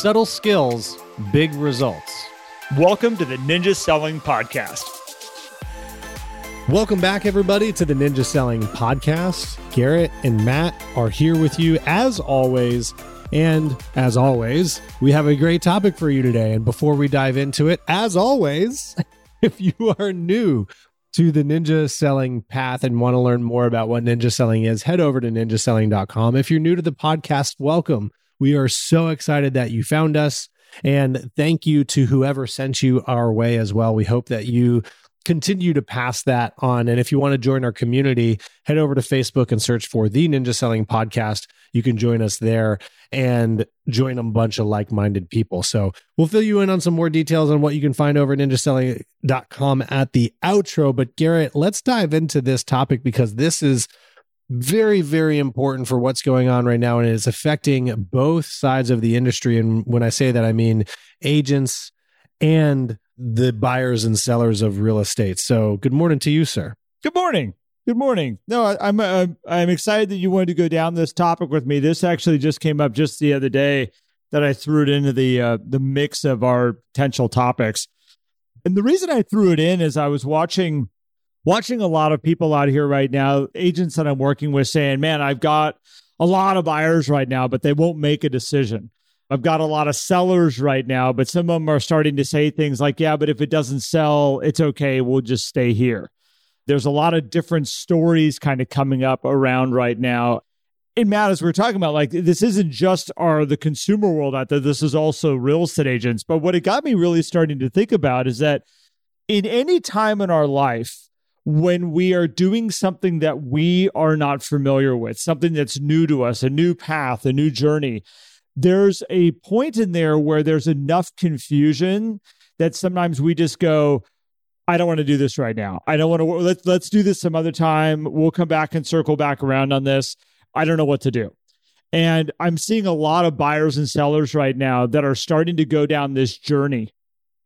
Subtle skills, big results. Welcome to the Ninja Selling Podcast. Welcome back, everybody, to the Ninja Selling Podcast. Garrett and Matt are here with you as always. And as always, we have a great topic for you today. And before we dive into it, as always, if you are new to the ninja selling path and want to learn more about what ninja selling is, head over to ninjaselling.com. If you're new to the podcast, welcome. We are so excited that you found us. And thank you to whoever sent you our way as well. We hope that you continue to pass that on. And if you want to join our community, head over to Facebook and search for the Ninja Selling Podcast. You can join us there and join a bunch of like minded people. So we'll fill you in on some more details on what you can find over at ninjaselling.com at the outro. But Garrett, let's dive into this topic because this is very, very important for what's going on right now. And it is affecting both sides of the industry. And when I say that, I mean agents and the buyers and sellers of real estate. So, good morning to you, sir. Good morning. Good morning. No, I, am uh, I'm excited that you wanted to go down this topic with me. This actually just came up just the other day that I threw it into the uh, the mix of our potential topics. And the reason I threw it in is I was watching watching a lot of people out here right now, agents that I'm working with saying, "Man, I've got a lot of buyers right now, but they won't make a decision." I've got a lot of sellers right now, but some of them are starting to say things like, yeah, but if it doesn't sell, it's okay. We'll just stay here. There's a lot of different stories kind of coming up around right now. And Matt, as we are talking about, like this isn't just our the consumer world out there. This is also real estate agents. But what it got me really starting to think about is that in any time in our life when we are doing something that we are not familiar with, something that's new to us, a new path, a new journey, there's a point in there where there's enough confusion that sometimes we just go, I don't want to do this right now. I don't want to let's let's do this some other time. We'll come back and circle back around on this. I don't know what to do. And I'm seeing a lot of buyers and sellers right now that are starting to go down this journey.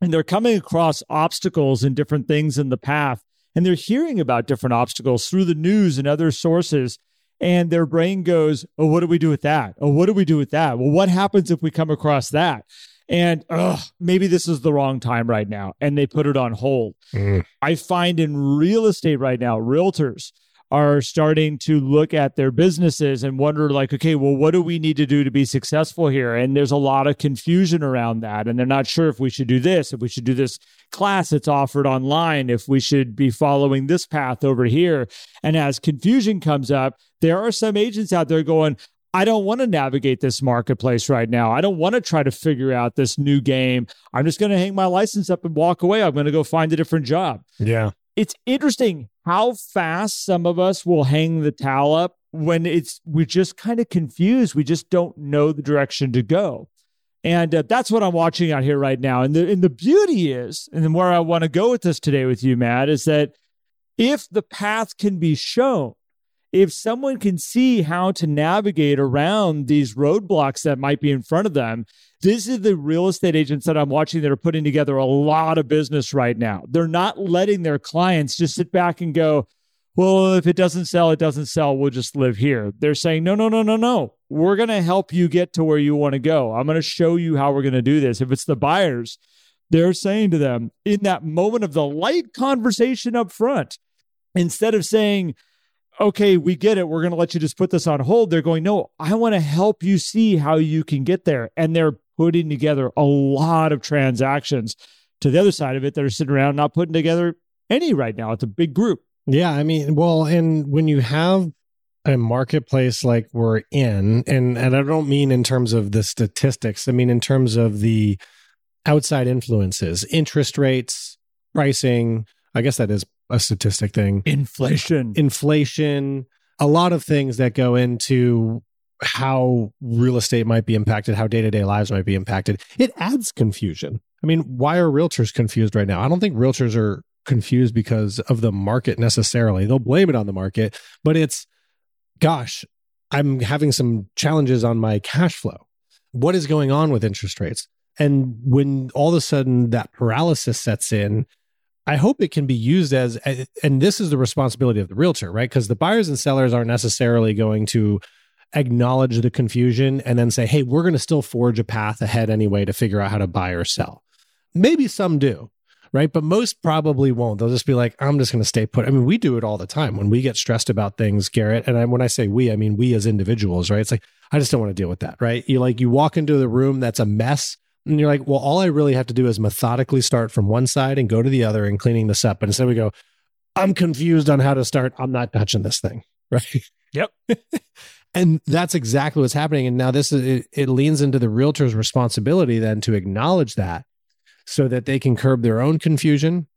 And they're coming across obstacles and different things in the path. And they're hearing about different obstacles through the news and other sources and their brain goes, Oh, what do we do with that? Oh, what do we do with that? Well, what happens if we come across that? And ugh, maybe this is the wrong time right now. And they put it on hold. Mm. I find in real estate right now, realtors are starting to look at their businesses and wonder like okay well what do we need to do to be successful here and there's a lot of confusion around that and they're not sure if we should do this if we should do this class that's offered online if we should be following this path over here and as confusion comes up there are some agents out there going I don't want to navigate this marketplace right now. I don't want to try to figure out this new game. I'm just going to hang my license up and walk away. I'm going to go find a different job. Yeah. It's interesting how fast some of us will hang the towel up when it's we're just kind of confused. We just don't know the direction to go. And uh, that's what I'm watching out here right now. And the and the beauty is, and where I want to go with this today with you, Matt, is that if the path can be shown, if someone can see how to navigate around these roadblocks that might be in front of them, this is the real estate agents that I'm watching that are putting together a lot of business right now. They're not letting their clients just sit back and go, well, if it doesn't sell, it doesn't sell. We'll just live here. They're saying, no, no, no, no, no. We're going to help you get to where you want to go. I'm going to show you how we're going to do this. If it's the buyers, they're saying to them in that moment of the light conversation up front, instead of saying, okay, we get it. We're going to let you just put this on hold. They're going, no, I want to help you see how you can get there. And they're putting together a lot of transactions to the other side of it that are sitting around not putting together any right now. It's a big group. Yeah. I mean, well, and when you have a marketplace like we're in, and, and I don't mean in terms of the statistics, I mean in terms of the outside influences, interest rates, pricing. I guess that is a statistic thing. Inflation. Inflation. A lot of things that go into how real estate might be impacted, how day to day lives might be impacted. It adds confusion. I mean, why are realtors confused right now? I don't think realtors are confused because of the market necessarily. They'll blame it on the market, but it's, gosh, I'm having some challenges on my cash flow. What is going on with interest rates? And when all of a sudden that paralysis sets in, I hope it can be used as, and this is the responsibility of the realtor, right? Because the buyers and sellers aren't necessarily going to acknowledge the confusion and then say, hey, we're going to still forge a path ahead anyway to figure out how to buy or sell. Maybe some do, right? But most probably won't. They'll just be like, I'm just going to stay put. I mean, we do it all the time when we get stressed about things, Garrett. And I, when I say we, I mean we as individuals, right? It's like, I just don't want to deal with that, right? You like, you walk into the room that's a mess and you're like, well, all I really have to do is methodically start from one side and go to the other and cleaning this up. But instead we go, I'm confused on how to start. I'm not touching this thing. Right. Yep. and that's exactly what's happening. And now this is, it, it leans into the realtor's responsibility then to acknowledge that so that they can curb their own confusion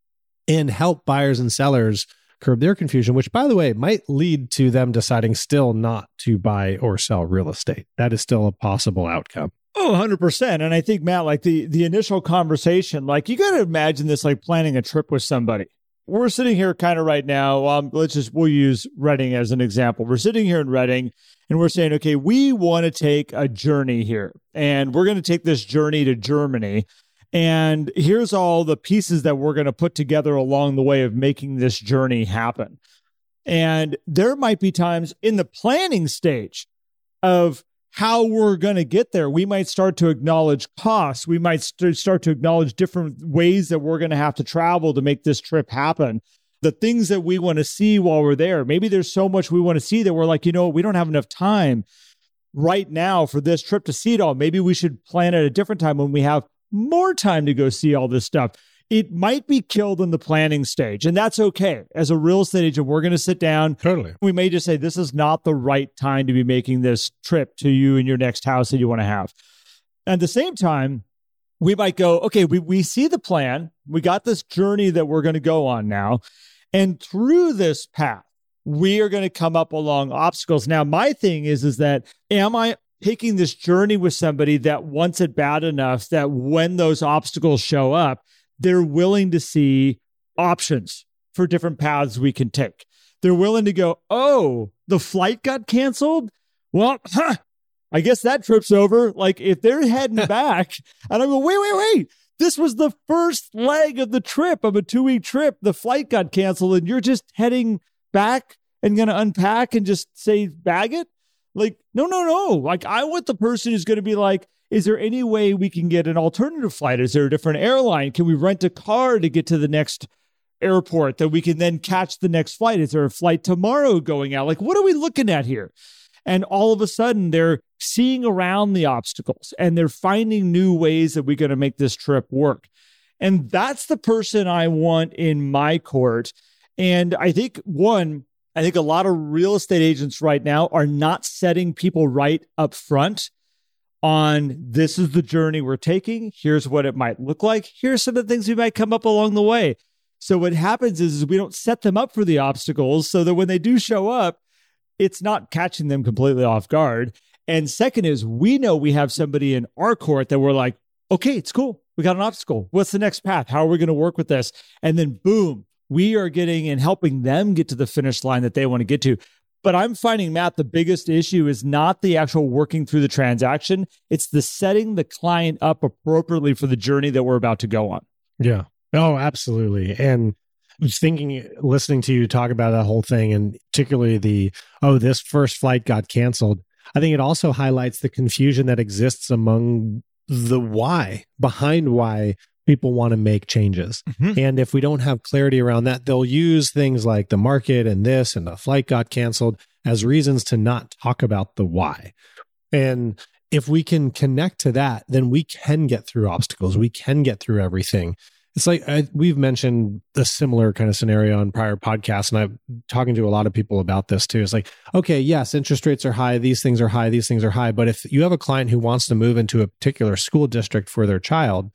and help buyers and sellers curb their confusion, which, by the way, might lead to them deciding still not to buy or sell real estate. That is still a possible outcome. Oh, 100%. And I think, Matt, like the, the initial conversation, like you got to imagine this like planning a trip with somebody. We're sitting here kind of right now. Um, let's just, we'll use Reading as an example. We're sitting here in Reading and we're saying, okay, we want to take a journey here and we're going to take this journey to Germany. And here's all the pieces that we're going to put together along the way of making this journey happen. And there might be times in the planning stage of how we're going to get there. We might start to acknowledge costs. We might st- start to acknowledge different ways that we're going to have to travel to make this trip happen. The things that we want to see while we're there. Maybe there's so much we want to see that we're like, you know, we don't have enough time right now for this trip to see it all. Maybe we should plan at a different time when we have more time to go see all this stuff it might be killed in the planning stage. And that's okay. As a real estate agent, we're going to sit down. Totally. We may just say, this is not the right time to be making this trip to you and your next house that you want to have. At the same time, we might go, okay, we, we see the plan. We got this journey that we're going to go on now. And through this path, we are going to come up along obstacles. Now, my thing is, is that am I taking this journey with somebody that wants it bad enough that when those obstacles show up, they're willing to see options for different paths we can take. They're willing to go, oh, the flight got canceled? Well, huh, I guess that trip's over. Like if they're heading back, and I go, wait, wait, wait. This was the first leg of the trip of a two week trip. The flight got canceled, and you're just heading back and going to unpack and just say, bag it? Like, no, no, no. Like, I want the person who's going to be like, is there any way we can get an alternative flight? Is there a different airline? Can we rent a car to get to the next airport that we can then catch the next flight? Is there a flight tomorrow going out? Like, what are we looking at here? And all of a sudden, they're seeing around the obstacles and they're finding new ways that we're going to make this trip work. And that's the person I want in my court. And I think, one, I think a lot of real estate agents right now are not setting people right up front on this is the journey we're taking. Here's what it might look like. Here's some of the things we might come up along the way. So what happens is, is we don't set them up for the obstacles so that when they do show up, it's not catching them completely off guard. And second is we know we have somebody in our court that we're like, okay, it's cool. We got an obstacle. What's the next path? How are we going to work with this? And then boom, we are getting and helping them get to the finish line that they want to get to. But I'm finding, Matt, the biggest issue is not the actual working through the transaction, it's the setting the client up appropriately for the journey that we're about to go on. Yeah. Oh, absolutely. And I was thinking, listening to you talk about that whole thing, and particularly the, oh, this first flight got canceled. I think it also highlights the confusion that exists among the why behind why people want to make changes. Mm-hmm. And if we don't have clarity around that, they'll use things like the market and this and the flight got canceled as reasons to not talk about the why. And if we can connect to that, then we can get through obstacles. We can get through everything. It's like I, we've mentioned a similar kind of scenario on prior podcasts, and I'm talking to a lot of people about this too. It's like, okay, yes, interest rates are high, these things are high, these things are high. But if you have a client who wants to move into a particular school district for their child,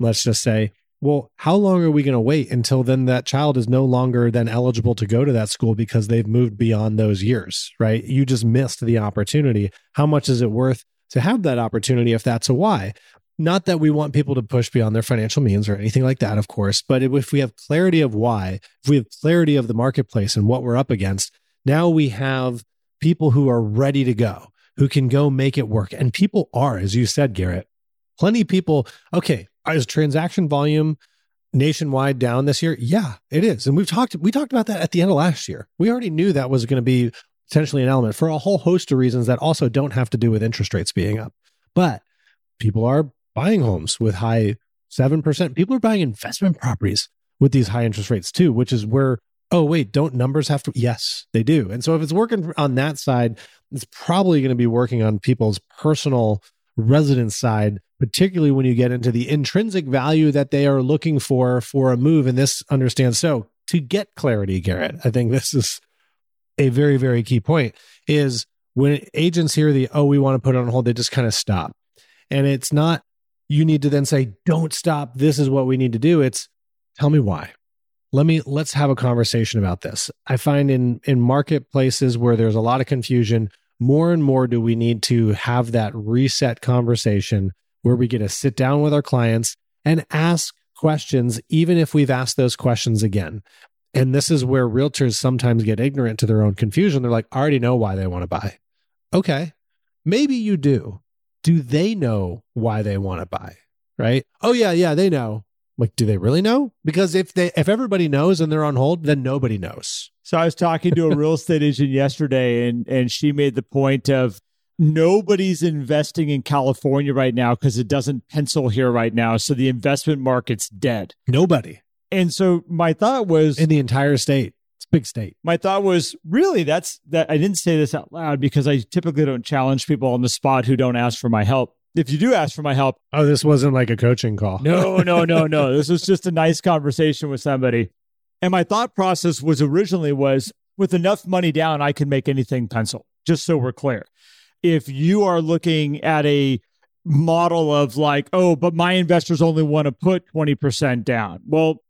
let's just say, well, how long are we going to wait until then that child is no longer then eligible to go to that school because they've moved beyond those years, right? You just missed the opportunity. How much is it worth to have that opportunity if that's a why? Not that we want people to push beyond their financial means or anything like that, of course, but if we have clarity of why, if we have clarity of the marketplace and what we're up against, now we have people who are ready to go, who can go make it work. And people are, as you said, Garrett, plenty of people, okay, is transaction volume nationwide down this year? Yeah, it is. And we've talked we talked about that at the end of last year. We already knew that was going to be potentially an element for a whole host of reasons that also don't have to do with interest rates being up. But people are buying homes with high 7%. People are buying investment properties with these high interest rates too, which is where, oh, wait, don't numbers have to? Yes, they do. And so if it's working on that side, it's probably going to be working on people's personal residence side, particularly when you get into the intrinsic value that they are looking for for a move. And this understands. So to get clarity, Garrett, I think this is a very, very key point is when agents hear the, oh, we want to put it on hold, they just kind of stop. And it's not, you need to then say, don't stop. This is what we need to do. It's tell me why. Let me, let's have a conversation about this. I find in, in marketplaces where there's a lot of confusion, more and more do we need to have that reset conversation where we get to sit down with our clients and ask questions, even if we've asked those questions again. And this is where realtors sometimes get ignorant to their own confusion. They're like, I already know why they want to buy. Okay. Maybe you do. Do they know why they want to buy? Right? Oh, yeah, yeah, they know. Like, do they really know? Because if they if everybody knows and they're on hold, then nobody knows. So I was talking to a real estate agent yesterday and and she made the point of nobody's investing in California right now because it doesn't pencil here right now. So the investment market's dead. Nobody. And so my thought was in the entire state. It's a big state. My thought was really that's that I didn't say this out loud because I typically don't challenge people on the spot who don't ask for my help. If you do ask for my help, oh, this wasn't like a coaching call. No, no, no, no. this was just a nice conversation with somebody. And my thought process was originally was with enough money down, I can make anything pencil. Just so we're clear. If you are looking at a model of like, oh, but my investors only want to put 20% down. Well,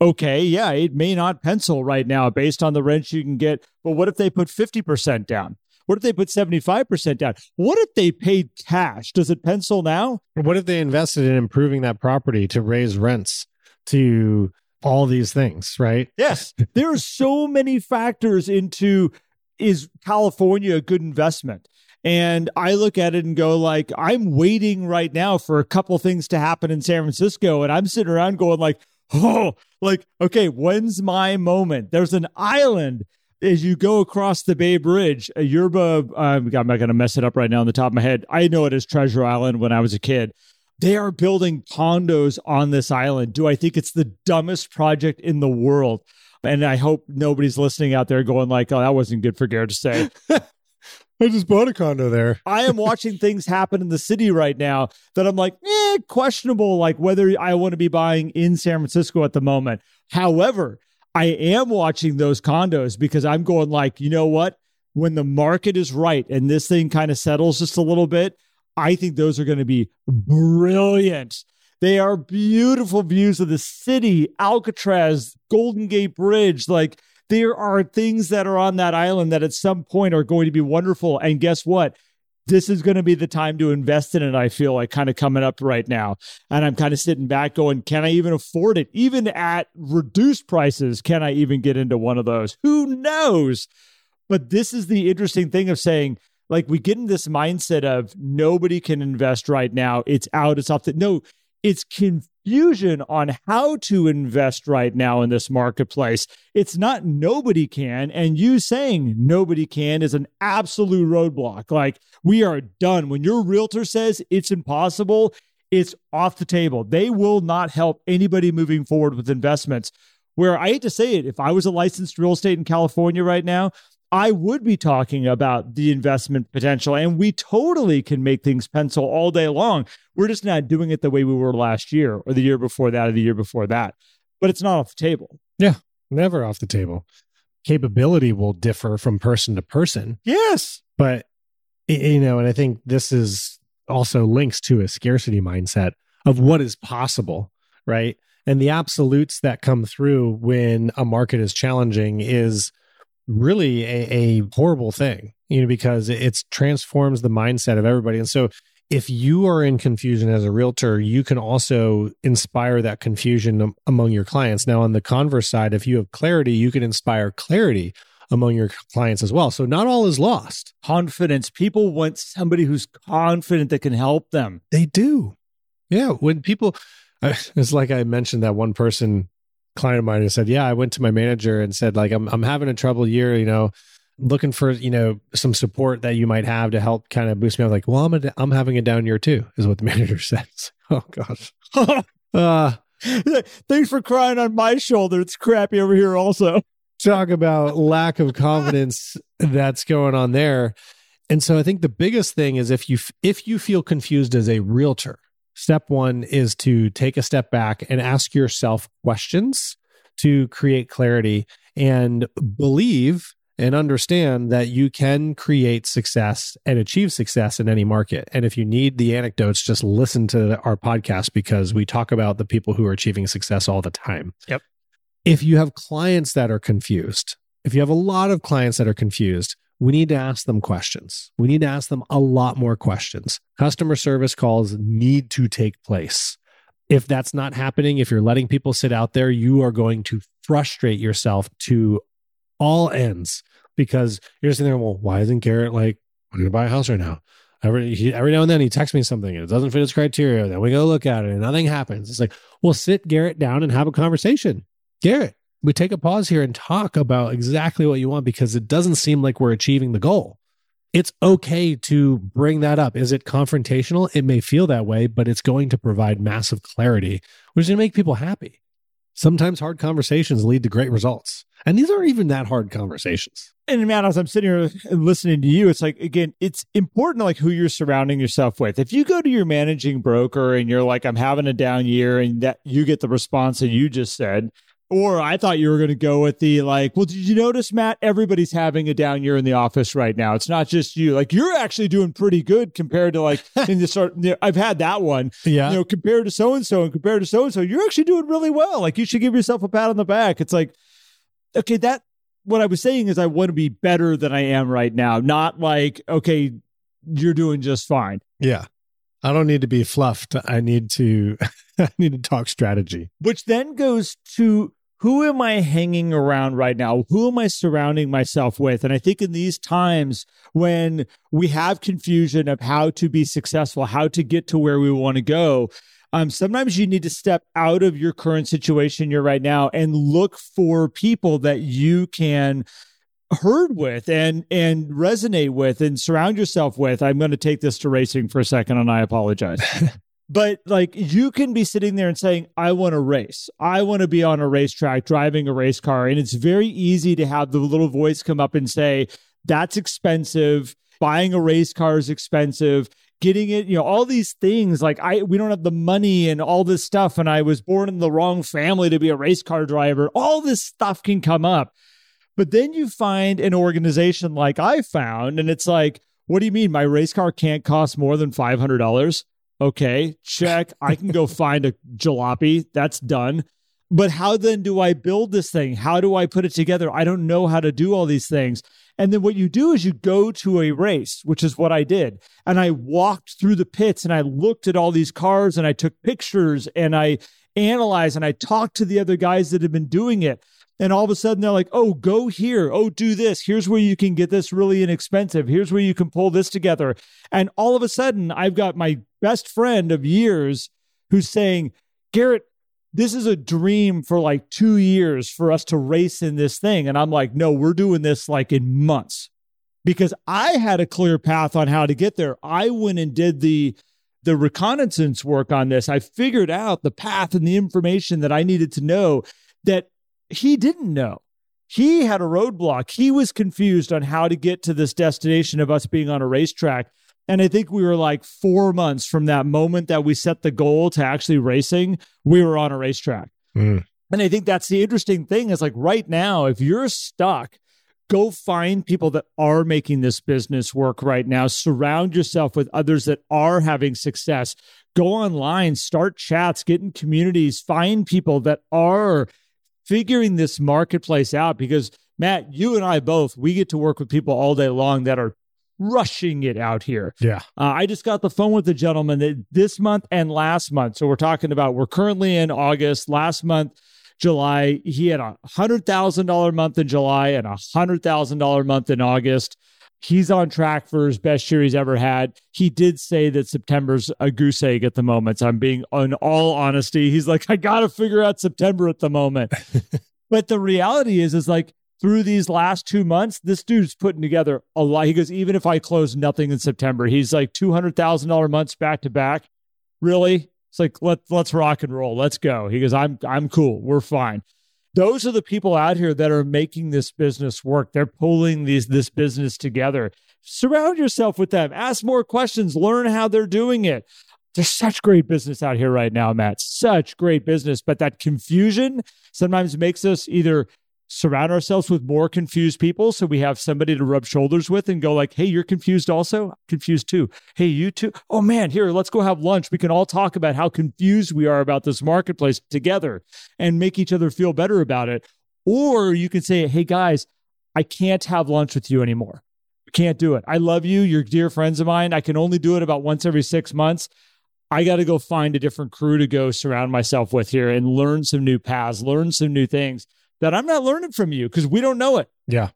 okay, yeah, it may not pencil right now based on the rents you can get. But what if they put 50% down? What if they put 75% down? What if they paid cash? Does it pencil now? What if they invested in improving that property to raise rents to all these things, right? Yes. there are so many factors into is California a good investment? And I look at it and go like, I'm waiting right now for a couple things to happen in San Francisco. And I'm sitting around going like, oh, like, okay, when's my moment? There's an island as you go across the Bay Bridge, a Yerba, um, I'm not going to mess it up right now on the top of my head. I know it as Treasure Island when I was a kid. They are building condos on this island. Do I think it's the dumbest project in the world? And I hope nobody's listening out there going like, "Oh, that wasn't good for Garrett to say." I just bought a condo there. I am watching things happen in the city right now that I'm like, eh, questionable, like whether I want to be buying in San Francisco at the moment. However, I am watching those condos because I'm going like, you know what? When the market is right and this thing kind of settles just a little bit, I think those are going to be brilliant. They are beautiful views of the city, Alcatraz, Golden Gate Bridge. Like there are things that are on that island that at some point are going to be wonderful. And guess what? This is going to be the time to invest in it. I feel like kind of coming up right now. And I'm kind of sitting back going, can I even afford it? Even at reduced prices, can I even get into one of those? Who knows? But this is the interesting thing of saying, like, we get in this mindset of nobody can invest right now. It's out, it's off the. No, it's confusion on how to invest right now in this marketplace. It's not nobody can. And you saying nobody can is an absolute roadblock. Like we are done. When your realtor says it's impossible, it's off the table. They will not help anybody moving forward with investments. Where I hate to say it, if I was a licensed real estate in California right now, I would be talking about the investment potential, and we totally can make things pencil all day long. We're just not doing it the way we were last year, or the year before that, or the year before that. But it's not off the table. Yeah, never off the table. Capability will differ from person to person. Yes. But, you know, and I think this is also links to a scarcity mindset of what is possible, right? And the absolutes that come through when a market is challenging is really a, a horrible thing, you know, because it transforms the mindset of everybody. And so if you are in confusion as a realtor, you can also inspire that confusion among your clients. Now, on the converse side, if you have clarity, you can inspire clarity among your clients as well. So not all is lost. Confidence. People want somebody who's confident that can help them. They do. Yeah. When people, it's like I mentioned that one person client of mine who said, "Yeah, I went to my manager and said like I'm I'm having a trouble year, you know, looking for, you know, some support that you might have to help kind of boost me up. Like, well, I'm, a, I'm having a down year too, is what the manager says. Oh gosh. uh, Thanks for crying on my shoulder. It's crappy over here also. talk about lack of confidence that's going on there. And so I think the biggest thing is if you if you feel confused as a realtor, step 1 is to take a step back and ask yourself questions to create clarity and believe and understand that you can create success and achieve success in any market. And if you need the anecdotes, just listen to our podcast because we talk about the people who are achieving success all the time. Yep. If you have clients that are confused, if you have a lot of clients that are confused, we need to ask them questions. We need to ask them a lot more questions. Customer service calls need to take place. If that's not happening, if you're letting people sit out there, you are going to frustrate yourself to all ends because you're sitting there, well, why isn't Garrett like wanting to buy a house right now? Every he, every now and then he texts me something and it doesn't fit his criteria. Then we go look at it and nothing happens. It's like, well, sit Garrett down and have a conversation. Garrett, we take a pause here and talk about exactly what you want because it doesn't seem like we're achieving the goal. It's okay to bring that up. Is it confrontational? It may feel that way, but it's going to provide massive clarity, which is going to make people happy. Sometimes hard conversations lead to great results. And these aren't even that hard conversations. And man, as I'm sitting here listening to you, it's like again, it's important like who you're surrounding yourself with. If you go to your managing broker and you're like, I'm having a down year, and that you get the response that you just said, or I thought you were going to go with the like, well, did you notice, Matt? Everybody's having a down year in the office right now. It's not just you. Like, you're actually doing pretty good compared to like in the sort. You know, I've had that one. Yeah. You know, compared to so and so and compared to so and so, you're actually doing really well. Like, you should give yourself a pat on the back. It's like, okay, that what I was saying is I want to be better than I am right now. Not like, okay, you're doing just fine. Yeah. I don't need to be fluffed. I need to I need to talk strategy. Which then goes to who am I hanging around right now? Who am I surrounding myself with? And I think in these times when we have confusion of how to be successful, how to get to where we want to go, um, sometimes you need to step out of your current situation you're right now and look for people that you can herd with and and resonate with and surround yourself with. I'm going to take this to racing for a second and I apologize. but like you can be sitting there and saying i want to race. I want to be on a racetrack driving a race car. And it's very easy to have the little voice come up and say that's expensive. Buying a race car is expensive. Getting it you know all these things like i we don't have the money and all this stuff and i was born in the wrong family to be a race car driver. All this stuff can come up. But then you find an organization like i found and it's like what do you mean? My race car can't cost more than $500 Okay, check. I can go find a jalopy. That's done. But how then do I build this thing? How do I put it together? I don't know how to do all these things. And then what you do is you go to a race, which is what I did. And I walked through the pits and I looked at all these cars and I took pictures and I analyzed and I talked to the other guys that had been doing it. And all of a sudden they're like, oh, go here. Oh, do this. Here's where you can get this really inexpensive. Here's where you can pull this together. And all of a sudden, I've got my best friend of years who's saying, Garrett, this is a dream for like two years for us to race in this thing. And I'm like, no, we're doing this like in months because I had a clear path on how to get there. I went and did the the reconnaissance work on this. I figured out the path and the information that I needed to know that he didn't know. He had a roadblock. He was confused on how to get to this destination of us being on a racetrack. And I think we were like four months from that moment that we set the goal to actually racing, we were on a racetrack. Mm. And I think that's the interesting thing is like right now, if you're stuck, go find people that are making this business work right now. Surround yourself with others that are having success. Go online, start chats, get in communities, find people that are figuring this marketplace out because Matt, you and I both, we get to work with people all day long that are rushing it out here. Yeah. Uh, I just got the phone with the gentleman that this month and last month. So we're talking about, we're currently in August. Last month, July, he had a $100,000 month in July and a $100,000 month in August. He's on track for his best year he's ever had. He did say that September's a goose egg at the moment. So I'm being, in all honesty, he's like, I got to figure out September at the moment. but the reality is, is like, through these last two months, this dude's putting together a lot. He goes, even if I close nothing in September, he's like two hundred thousand dollar months back to back. Really? It's like let let's rock and roll. Let's go. He goes, I'm I'm cool. We're fine. Those are the people out here that are making this business work. They're pulling these this business together. Surround yourself with them. Ask more questions. Learn how they're doing it. There's such great business out here right now, Matt. Such great business. But that confusion sometimes makes us either surround ourselves with more confused people. So we have somebody to rub shoulders with and go like hey you're confused also? Confused too. Hey you too? Oh man here let's go have lunch. We can all talk about how confused we are about this marketplace together and make each other feel better about it. Or you can say hey guys i can't have lunch with you anymore. Can't do it. I love you. You're dear friends of mine. I can only do it about once every six months. I got to go find a different crew to go surround myself with here and learn some new paths, learn some new things that I'm not learning from you because we don't know it. Yeah.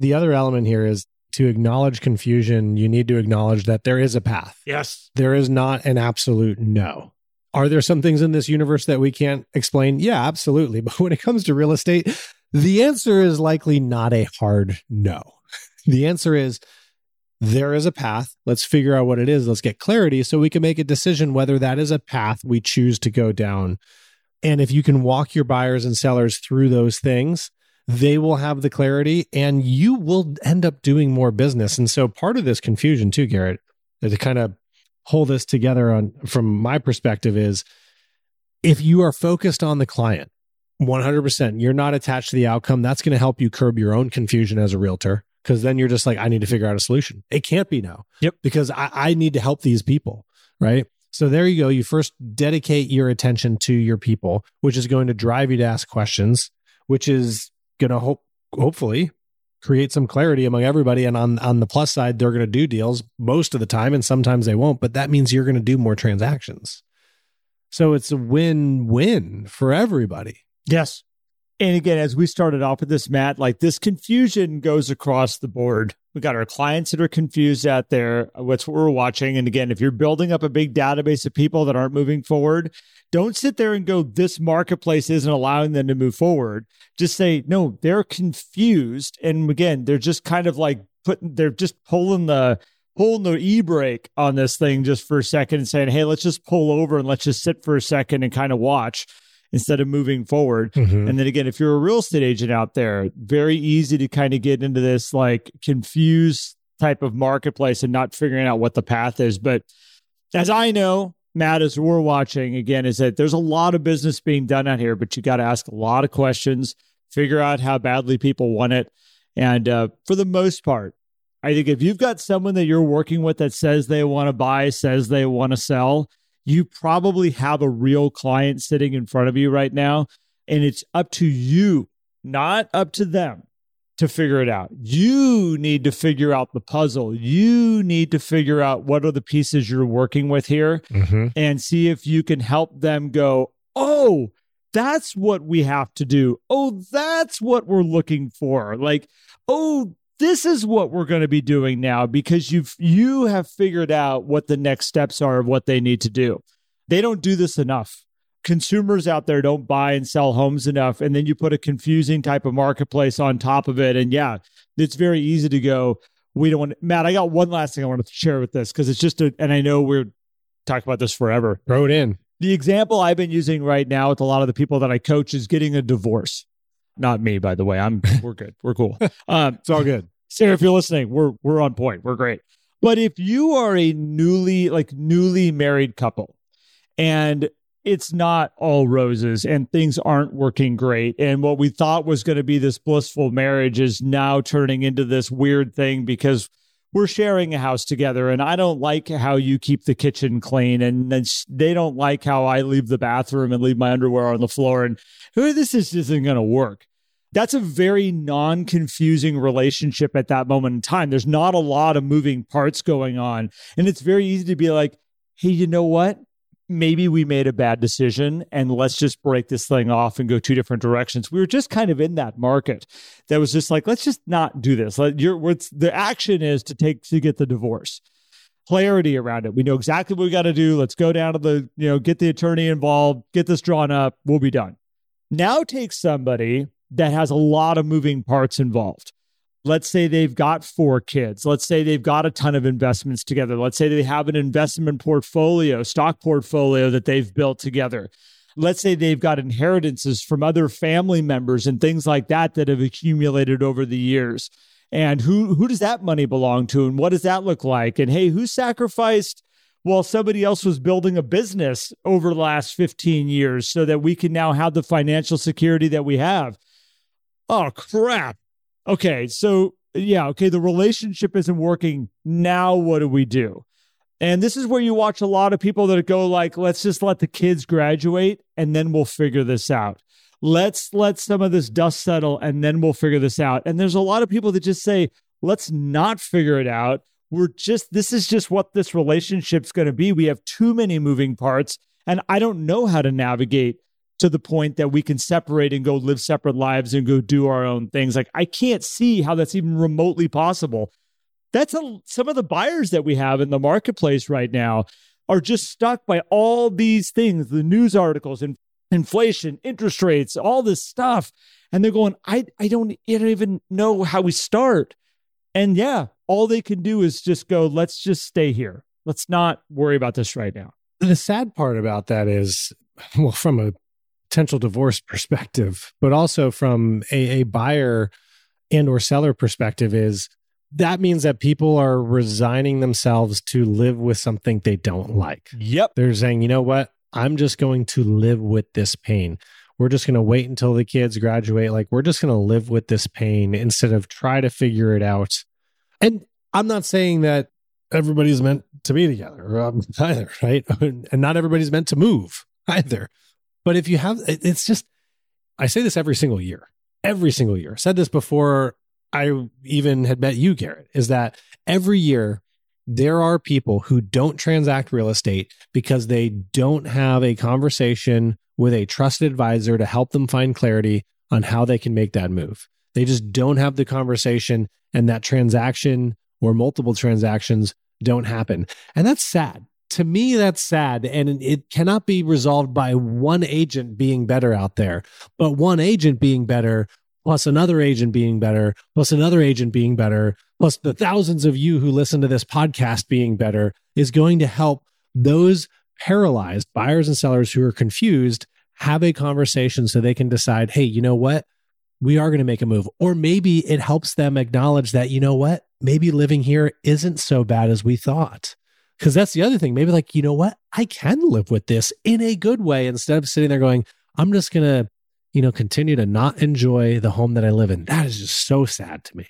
The other element here is to acknowledge confusion, you need to acknowledge that there is a path. Yes. There is not an absolute no. Are there some things in this universe that we can't explain? Yeah, absolutely. But when it comes to real estate, the answer is likely not a hard no. The answer is there is a path. Let's figure out what it is. Let's get clarity so we can make a decision whether that is a path we choose to go down and if you can walk your buyers and sellers through those things, they will have the clarity and you will end up doing more business. And so part of this confusion too, Garrett, uh, to kind of hold this together on from my perspective is if you are focused on the client 100%, you're not attached to the outcome, that's going to help you curb your own confusion as a realtor because then you're just like, I need to figure out a solution. It can't be now. Yep. Because I, I need to help these people. Right. So there you go. You first dedicate your attention to your people, which is going to drive you to ask questions, which is going to hope hopefully create some clarity among everybody. And on on the plus side, they're going to do deals most of the time, and sometimes they won't. But that means you're going to do more transactions. So it's a win win for everybody. Yes. And again, as we started off with this, Matt, like this confusion goes across the board. We got our clients that are confused out there. What's what we're watching. And again, if you're building up a big database of people that aren't moving forward, don't sit there and go, this marketplace isn't allowing them to move forward. Just say, no, they're confused. And again, they're just kind of like putting, they're just pulling the, pulling the e-brake on this thing just for a second and saying, hey, let's just pull over and let's just sit for a second and kind of watch instead of moving forward. Mm-hmm. And then again, if you're a real estate agent out there, very easy to kind of get into this like confused type of marketplace and not figuring out what the path is. But as I know, Matt, as we're watching again, is that there's a lot of business being done out here, but you got to ask a lot of questions, figure out how badly people want it. And uh, for the most part, I think if you've got someone that you're working with that says they want to buy, says they want to sell, you probably have a real client sitting in front of you right now. And it's up to you, not up to them to figure it out. You need to figure out the puzzle. You need to figure out what are the pieces you're working with here mm-hmm. and see if you can help them go, oh, that's what we have to do. Oh, that's what we're looking for. Like, oh, this is what we're going to be doing now because you've you have figured out what the next steps are of what they need to do. They don't do this enough. Consumers out there don't buy and sell homes enough and then you put a confusing type of marketplace on top of it and yeah, it's very easy to go we don't want Matt, I got one last thing I want to share with this because it's just a and I know we're talking about this forever. Throw it in. The example I've been using right now with a lot of the people that I coach is getting a divorce. Not me, by the way. I'm we're good. We're cool. Um, it's all good. Sarah, if you're listening, we're we're on point. We're great. But if you are a newly like newly married couple and it's not all roses and things aren't working great and what we thought was going to be this blissful marriage is now turning into this weird thing because we're sharing a house together and I don't like how you keep the kitchen clean and they don't like how I leave the bathroom and leave my underwear on the floor and who this is, isn't going to work. That's a very non confusing relationship at that moment in time. There's not a lot of moving parts going on. And it's very easy to be like, hey, you know what? Maybe we made a bad decision and let's just break this thing off and go two different directions. We were just kind of in that market that was just like, let's just not do this. Let, you're, what's, the action is to take to get the divorce clarity around it. We know exactly what we got to do. Let's go down to the, you know, get the attorney involved, get this drawn up. We'll be done. Now take somebody that has a lot of moving parts involved. Let's say they've got four kids. Let's say they've got a ton of investments together. Let's say they have an investment portfolio, stock portfolio that they've built together. Let's say they've got inheritances from other family members and things like that that have accumulated over the years. And who who does that money belong to and what does that look like? And hey, who sacrificed while somebody else was building a business over the last 15 years so that we can now have the financial security that we have? Oh crap. Okay, so yeah, okay, the relationship isn't working. Now what do we do? And this is where you watch a lot of people that go like, let's just let the kids graduate and then we'll figure this out. Let's let some of this dust settle and then we'll figure this out. And there's a lot of people that just say, let's not figure it out. We're just, this is just what this relationship's going to be. We have too many moving parts. And I don't know how to navigate to the point that we can separate and go live separate lives and go do our own things. Like I can't see how that's even remotely possible. That's a, some of the buyers that we have in the marketplace right now are just stuck by all these things, the news articles and inflation, interest rates, all this stuff. And they're going, I, I don't, I don't even know how we start. And yeah, all they can do is just go, let's just stay here. Let's not worry about this right now. The sad part about that is, well, from a potential divorce perspective, but also from a, a buyer and or seller perspective is that means that people are resigning themselves to live with something they don't like. Yep. They're saying, you know what? I'm just going to live with this pain. We're just going to wait until the kids graduate. Like, we're just going to live with this pain instead of try to figure it out. And I'm not saying that everybody's meant to be together um, either, right? And not everybody's meant to move either. But if you have, it's just, I say this every single year, every single year. I said this before I even had met you, Garrett, is that every year there are people who don't transact real estate because they don't have a conversation with a trusted advisor to help them find clarity on how they can make that move. They just don't have the conversation, and that transaction or multiple transactions don't happen. And that's sad to me, that's sad. And it cannot be resolved by one agent being better out there, but one agent being better, plus another agent being better, plus another agent being better, plus the thousands of you who listen to this podcast being better is going to help those paralyzed buyers and sellers who are confused have a conversation so they can decide, hey, you know what? We are going to make a move. Or maybe it helps them acknowledge that, you know what? Maybe living here isn't so bad as we thought. Because that's the other thing. Maybe like, you know what? I can live with this in a good way instead of sitting there going, I'm just going to, you know, continue to not enjoy the home that I live in. That is just so sad to me.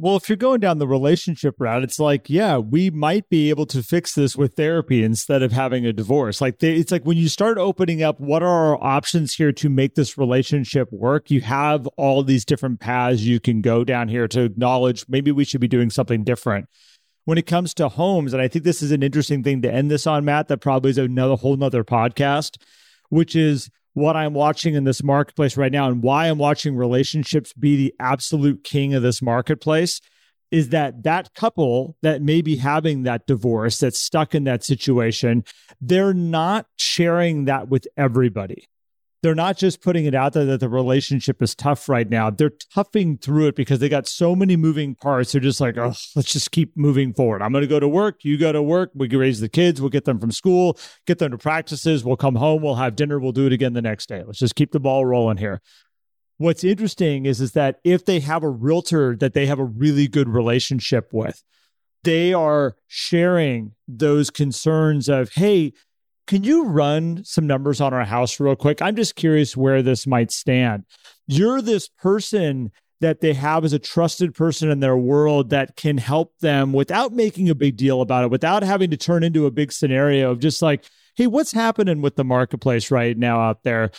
Well, if you're going down the relationship route, it's like, yeah, we might be able to fix this with therapy instead of having a divorce. Like, they, it's like when you start opening up, what are our options here to make this relationship work? You have all these different paths you can go down here to acknowledge maybe we should be doing something different when it comes to homes, and I think this is an interesting thing to end this on, Matt, that probably is another whole nother podcast, which is what I'm watching in this marketplace right now and why I'm watching relationships be the absolute king of this marketplace is that that couple that may be having that divorce that's stuck in that situation, they're not sharing that with everybody they're not just putting it out there that the relationship is tough right now. They're toughing through it because they got so many moving parts. They're just like, oh, let's just keep moving forward. I'm going to go to work. You go to work. We can raise the kids. We'll get them from school, get them to practices. We'll come home. We'll have dinner. We'll do it again the next day. Let's just keep the ball rolling here. What's interesting is, is that if they have a realtor that they have a really good relationship with, they are sharing those concerns of, hey, can you run some numbers on our house real quick? I'm just curious where this might stand. You're this person that they have as a trusted person in their world that can help them without making a big deal about it, without having to turn into a big scenario of just like, hey, what's happening with the marketplace right now out there?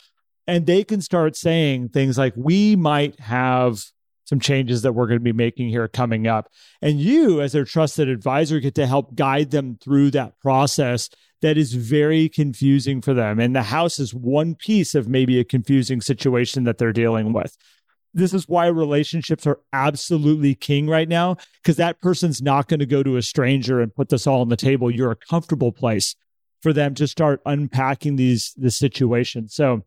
And they can start saying things like, we might have some changes that we're going to be making here coming up. And you, as their trusted advisor, get to help guide them through that process that is very confusing for them. And the house is one piece of maybe a confusing situation that they're dealing with. This is why relationships are absolutely king right now, because that person's not going to go to a stranger and put this all on the table. You're a comfortable place for them to start unpacking these the situation. So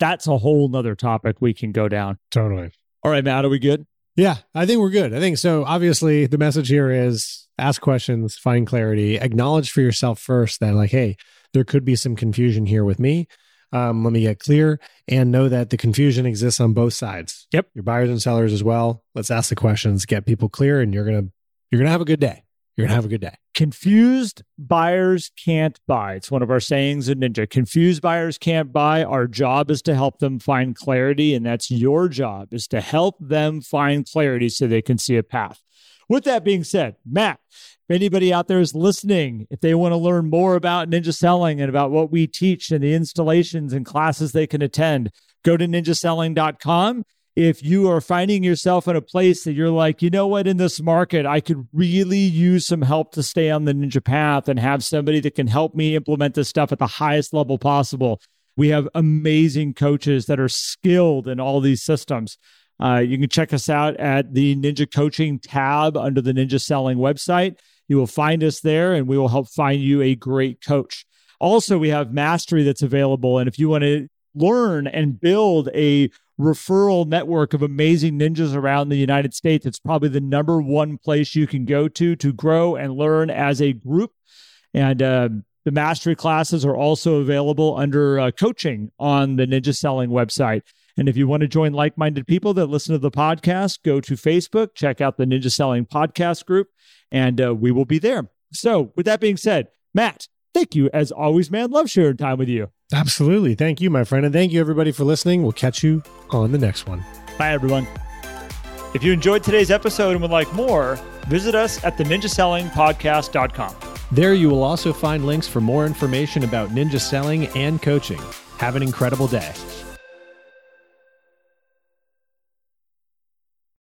that's a whole nother topic we can go down. Totally. All right, Matt, are we good? Yeah, I think we're good. I think so. Obviously, the message here is ask questions, find clarity, acknowledge for yourself first that, like, hey, there could be some confusion here with me. Um, let me get clear and know that the confusion exists on both sides. Yep. Your buyers and sellers as well. Let's ask the questions, get people clear, and you're gonna you're gonna have a good day. You're gonna have a good day. Confused buyers can't buy. It's one of our sayings at Ninja. Confused buyers can't buy. Our job is to help them find clarity, and that's your job is to help them find clarity so they can see a path. With that being said, Matt, if anybody out there is listening, if they want to learn more about ninja selling and about what we teach and the installations and classes they can attend, go to ninjaselling.com. If you are finding yourself in a place that you're like, you know what, in this market, I could really use some help to stay on the ninja path and have somebody that can help me implement this stuff at the highest level possible. We have amazing coaches that are skilled in all these systems. Uh, you can check us out at the Ninja Coaching tab under the Ninja Selling website. You will find us there and we will help find you a great coach. Also, we have Mastery that's available. And if you want to learn and build a referral network of amazing ninjas around the United States, it's probably the number one place you can go to to grow and learn as a group. And uh, the mastery classes are also available under uh, coaching on the Ninja Selling website. And if you want to join like minded people that listen to the podcast, go to Facebook, check out the Ninja Selling podcast group, and uh, we will be there. So, with that being said, Matt, thank you as always, man. Love sharing time with you. Absolutely. Thank you, my friend. And thank you, everybody, for listening. We'll catch you on the next one. Bye, everyone. If you enjoyed today's episode and would like more, visit us at the ninjasellingpodcast.com. There you will also find links for more information about ninja selling and coaching. Have an incredible day.